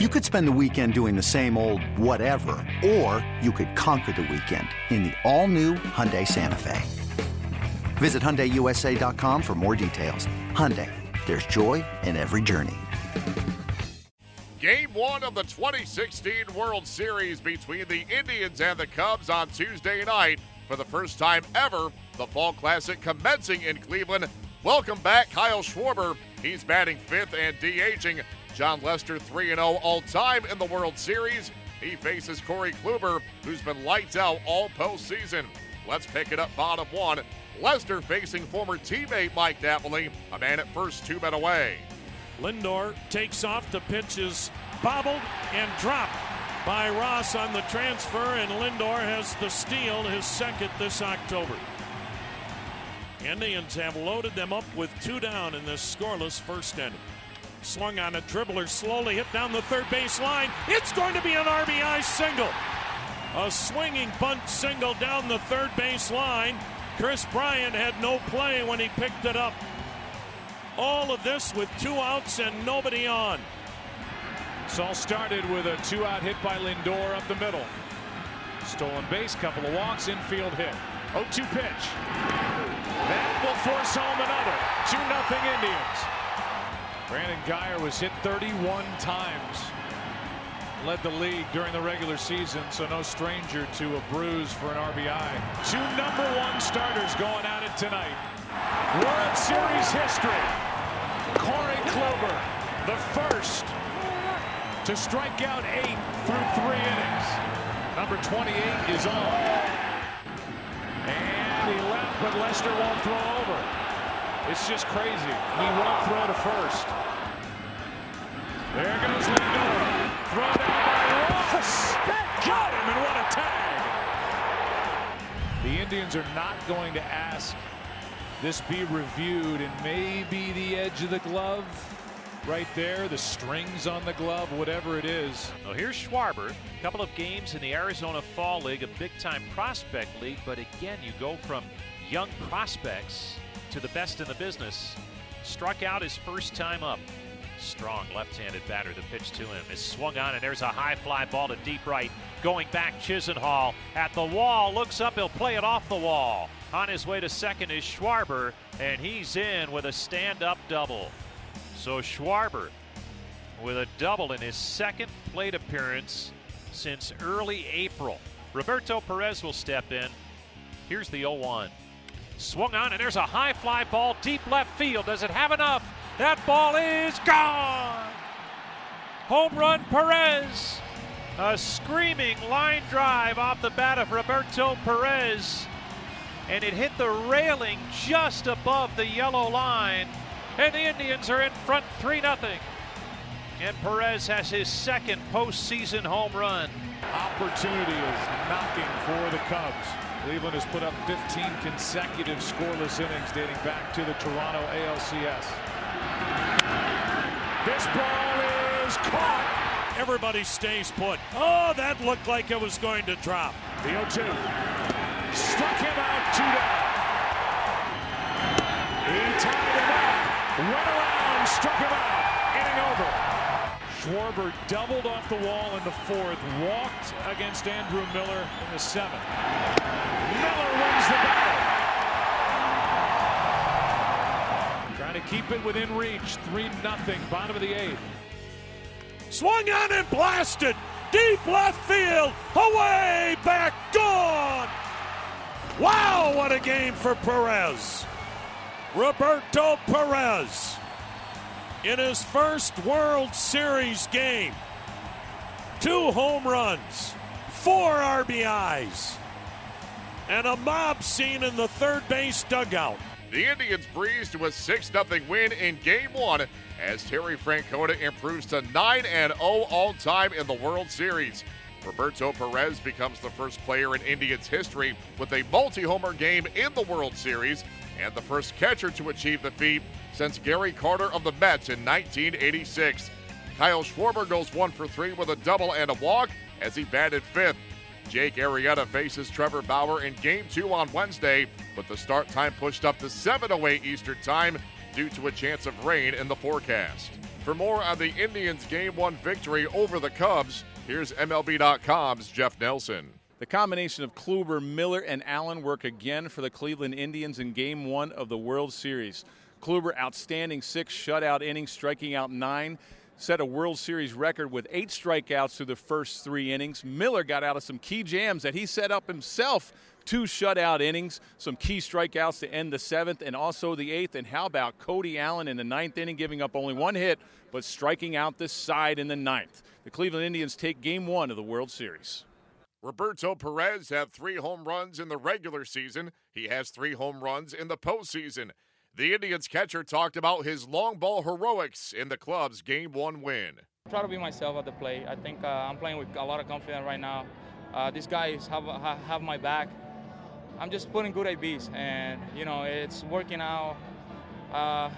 You could spend the weekend doing the same old whatever, or you could conquer the weekend in the all-new Hyundai Santa Fe. Visit HyundaiUSA.com for more details. Hyundai, there's joy in every journey. Game one of the 2016 World Series between the Indians and the Cubs on Tuesday night. For the first time ever, the Fall Classic commencing in Cleveland. Welcome back, Kyle Schwarber. He's batting fifth and DHing. Jon Lester 3 0 all time in the World Series. He faces Corey Kluber, who's been lights out all postseason. Let's pick it up bottom one. Lester facing former teammate Mike Napoli, a man at first, two men away. Lindor takes off. The pitch is bobbled and dropped by Ross on the transfer, and Lindor has the steal, his second this October. Indians have loaded them up with two down in this scoreless first inning. Swung on a dribbler, slowly hit down the third base line. It's going to be an RBI single. A swinging bunt single down the third base line. Kris Bryant had no play when he picked it up. All of this with two outs and nobody on. This all started with a two out hit by Lindor up the middle. Stolen base, couple of walks, infield hit. 0 2 pitch. That will force home another. 2 0 Indians. Brandon Guyer was hit 31 times. Led the league during the regular season, so no stranger to a bruise for an RBI. Two number one starters going at it tonight. World Series history. Corey Kluber, the first to strike out eight through three innings. Number 28 is on. And he left, but Lester won't throw over. It's just crazy. He won't throw to first. There goes Lindor. Throw down by Ross. Got him, and what a tag. The Indians are not going to ask this be reviewed, and maybe the edge of the glove right there, the strings on the glove, whatever it is. Well, here's Schwarber. A couple of games in the Arizona Fall League, a big time prospect league, but again, you go from young prospects to the best in the business. Struck out his first time up. Strong left-handed batter. The pitch to him is swung on, and there's a high fly ball to deep right. Going back, Chisenhall at the wall. Looks up. He'll play it off the wall. On his way to second is Schwarber, and he's in with a stand-up double. So Schwarber with a double in his second plate appearance since early April. Roberto Perez will step in. Here's the 0 1. Swung on, and there's a high fly ball deep left field. Does it have enough? That ball is gone. Home run, Perez. A screaming line drive off the bat of Roberto Perez. And it hit the railing just above the yellow line. And the Indians are in front 3 0. And Perez has his second postseason home run. Opportunity is knocking for the Cubs. Cleveland has put up 15 consecutive scoreless innings dating back to the Toronto ALCS. This ball is caught. Everybody stays put. Oh, that looked like it was going to drop. The 0 2. Struck him out, two down. He tied him up. Went around, struck him out. Inning over. Schwarber doubled off the wall in the fourth, walked against Andrew Miller in the seventh. Miller wins the battle. Trying to keep it within reach. 3 0, bottom of the eighth. Swung on and blasted. Deep left field. Away, back, gone. Wow, what a game for Perez. Roberto Perez in his first World Series game. Two home runs, four RBIs, and a mob scene in the third base dugout. The Indians breeze to a 6 0 win in Game 1 as Terry Francona improves to 9 0 all time in the World Series. Roberto Perez becomes the first player in Indians history with a multi homer game in the World Series and the first catcher to achieve the feat since Gary Carter of the Mets in 1986. Kyle Schwarber goes one for three with a double and a walk as he batted fifth. Jake Arrieta faces Trevor Bauer in Game 2 on Wednesday, with the start time pushed up to 7.08 Eastern Time due to a chance of rain in the forecast. For more on the Indians' Game 1 victory over the Cubs, here's MLB.com's Jeff Nelson. The combination of Kluber, Miller, and Allen work again for the Cleveland Indians in Game 1 of the World Series. Kluber, outstanding six shutout innings, striking out nine set a World Series record with eight strikeouts through the first three innings. Miller got out of some key jams that he set up himself. Two shutout innings, some key strikeouts to end the seventh and also the eighth. And how about Cody Allen in the ninth inning, giving up only one hit, but striking out the side in the ninth? The Cleveland Indians take game one of the World Series. Roberto Perez had three home runs in the regular season. He has three home runs in the postseason. The Indians catcher talked about his long ball heroics in the club's game one win. Try to be myself at the plate. I think uh, I'm playing with a lot of confidence right now. Uh, these guys have, have my back. I'm just putting good ABs, and you know it's working out. Uh,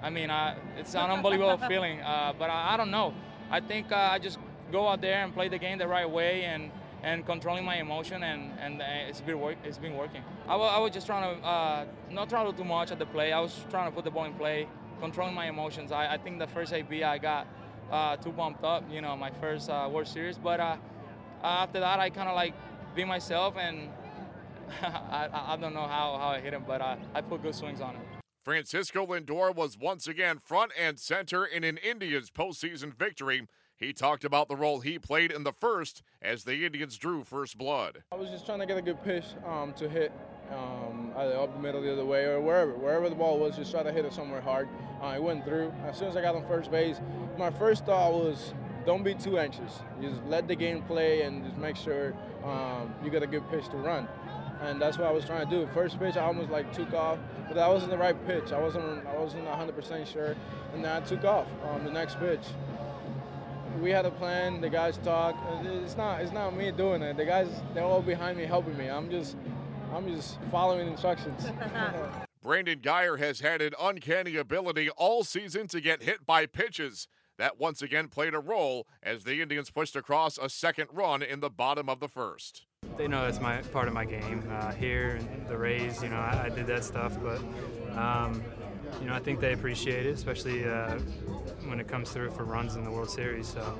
I mean, it's an unbelievable feeling, uh, but I, I, don't know. I think uh, I just go out there and play the game the right way, and and controlling my emotion, and, and it's been work, it's been working. I, was just trying to uh, not to too much at the play. I was trying to put the ball in play, controlling my emotions. I, I think the first AB I got uh, too pumped up, you know, my first uh, World Series. But uh, after that, I kind of like be myself, and I, I don't know how, how I hit him, but I, I put good swings on him. Francisco Lindor was once again front and center in an Indians postseason victory he talked about the role he played in the first as the Indians drew first blood. I was just trying to get a good pitch um, to hit um, either up the middle the other way or wherever. Wherever the ball was, just try to hit it somewhere hard. Uh, it went through. As soon as I got on first base, my first thought was don't be too anxious. Just let the game play and just make sure um, you get a good pitch to run. And that's what I was trying to do. First pitch, I almost like took off, but that wasn't the right pitch. I wasn't, I wasn't 100% sure, and then I took off on the next pitch we had a plan. The guys talk. It's not it's not me doing it. The guys they're all behind me helping me. I'm just I'm just following instructions. Brandon Guyer has had an uncanny ability all season to get hit by pitches. That once again played a role as the Indians pushed across a second run in the bottom of the first. They know that's my part of my game. Uh, here, the Rays, you know, I, I did that stuff, but um, you know, I think they appreciate it, especially uh, when it comes through for runs in the World Series. So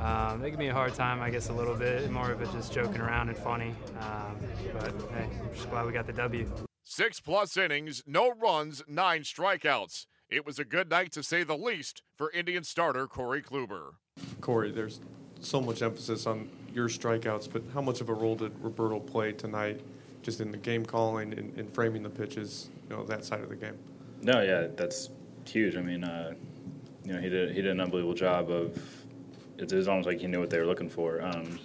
um, they give me a hard time, I guess, a little bit. More of it just joking around and funny. Um, but hey, I'm just glad we got the W. Six plus innings, no runs, nine strikeouts. It was a good night to say the least for Indian starter Corey Kluber. Corey, there's so much emphasis on your strikeouts, but how much of a role did Roberto play tonight, just in the game calling and, and framing the pitches, you know, that side of the game? No, yeah, that's huge. I mean, uh, you know, he did he did an unbelievable job of. It was almost like he knew what they were looking for. Um,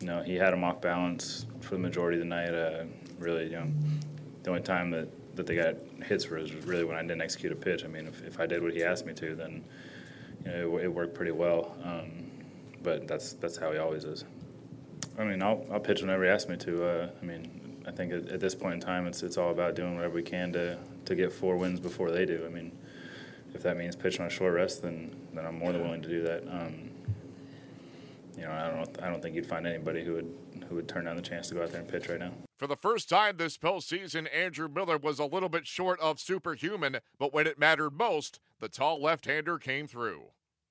you know, he had them off balance for the majority of the night. Uh, really, you know, the only time that, that they got hits for was really when I didn't execute a pitch. I mean, if, if I did what he asked me to, then you know, it, it worked pretty well. Um, but that's that's how he always is. I mean, I'll, I'll pitch whenever he asks me to. Uh, I mean, I think at, at, this point in time, it's it's all about doing whatever we can to to get four wins before they do. I mean, if that means pitching on a short rest, then then I'm more than willing to do that. Um, you know, I don't I don't think you'd find anybody who would who would turn down the chance to go out there and pitch right now. For the first time this postseason, Andrew Miller was a little bit short of superhuman, but when it mattered most, the tall left-hander came through.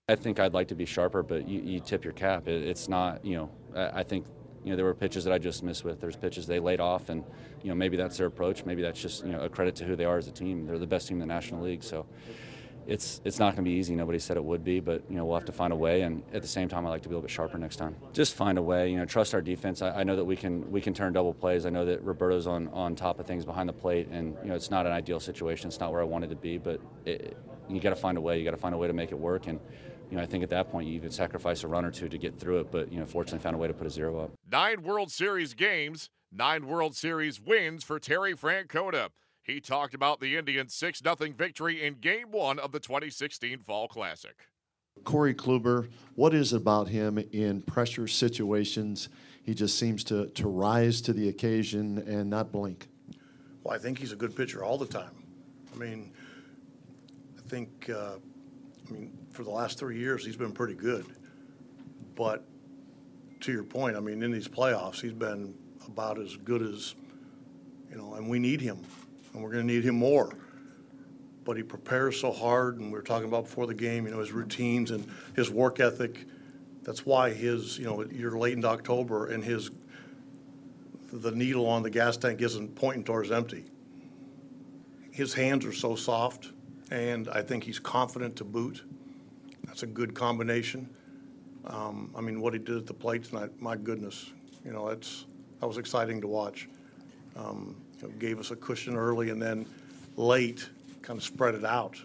I think I'd like to be sharper, but you, you tip your cap. It, it's not, you know, I, I think you know, there were pitches that I just missed with. There's pitches they laid off, and you know, maybe that's their approach. Maybe that's just you know a credit to who they are as a team. They're the best team in the National League, so it's it's not going to be easy. Nobody said it would be, but you know we'll have to find a way. And at the same time, I like to be a little bit sharper next time. Just find a way. You know, trust our defense. I, I, know that we can we can turn double plays. I know that Roberto's on on top of things behind the plate, and you know it's not an ideal situation. It's not where I wanted to be, but it, you got to find a way. You got to find a way to make it work. And you know, I think at that point you even sacrifice a run or two to get through it. But you know, fortunately, found a way to put a zero up. Nine World Series games, nine World Series wins for Terry Francona. He talked about the Indians' 6 0 victory in Game 1 of the 2016 Fall Classic. Corey Kluber, what is about him in pressure situations? He just seems to, to rise to the occasion and not blink. Well, I think he's a good pitcher all the time. I mean, I think, uh, I mean, for the last three years, he's been pretty good. But to your point, I mean, in these playoffs, he's been about as good as, you know, and we need him, and we're going to need him more. but he prepares so hard, and we were talking about before the game, you know, his routines and his work ethic. That's why his, you know, you're late into October, and his the needle on the gas tank isn't pointing towards empty. His hands are so soft, and I think he's confident to boot. That's a good combination. Um, I mean, what he did at the plate tonight, my goodness, you know, it's that was exciting to watch. Um, gave us a cushion early, and then late, kind of spread it out.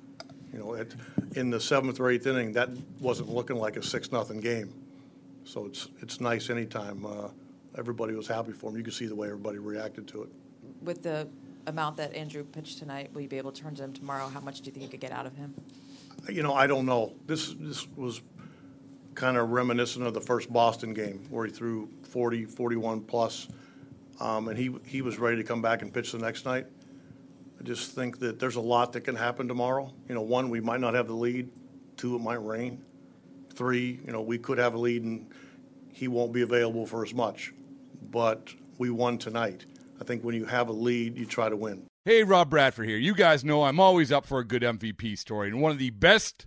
You know, it, in the seventh or eighth inning, that wasn't looking like a six nothing game. So it's it's nice anytime uh, everybody was happy for him. You could see the way everybody reacted to it. With the amount that Andrew pitched tonight, will you be able to turn to him tomorrow? How much do you think you could get out of him? You know, I don't know. This this was kind of reminiscent of the first Boston game where he threw 40, 41 plus, um, and he he was ready to come back and pitch the next night. I just think that there's a lot that can happen tomorrow. You know, one, we might not have the lead. Two, it might rain. Three, you know, we could have a lead and he won't be available for as much. But we won tonight. I think when you have a lead, you try to win. Hey, Rob Bradford here. You guys know I'm always up for a good MVP story, and one of the best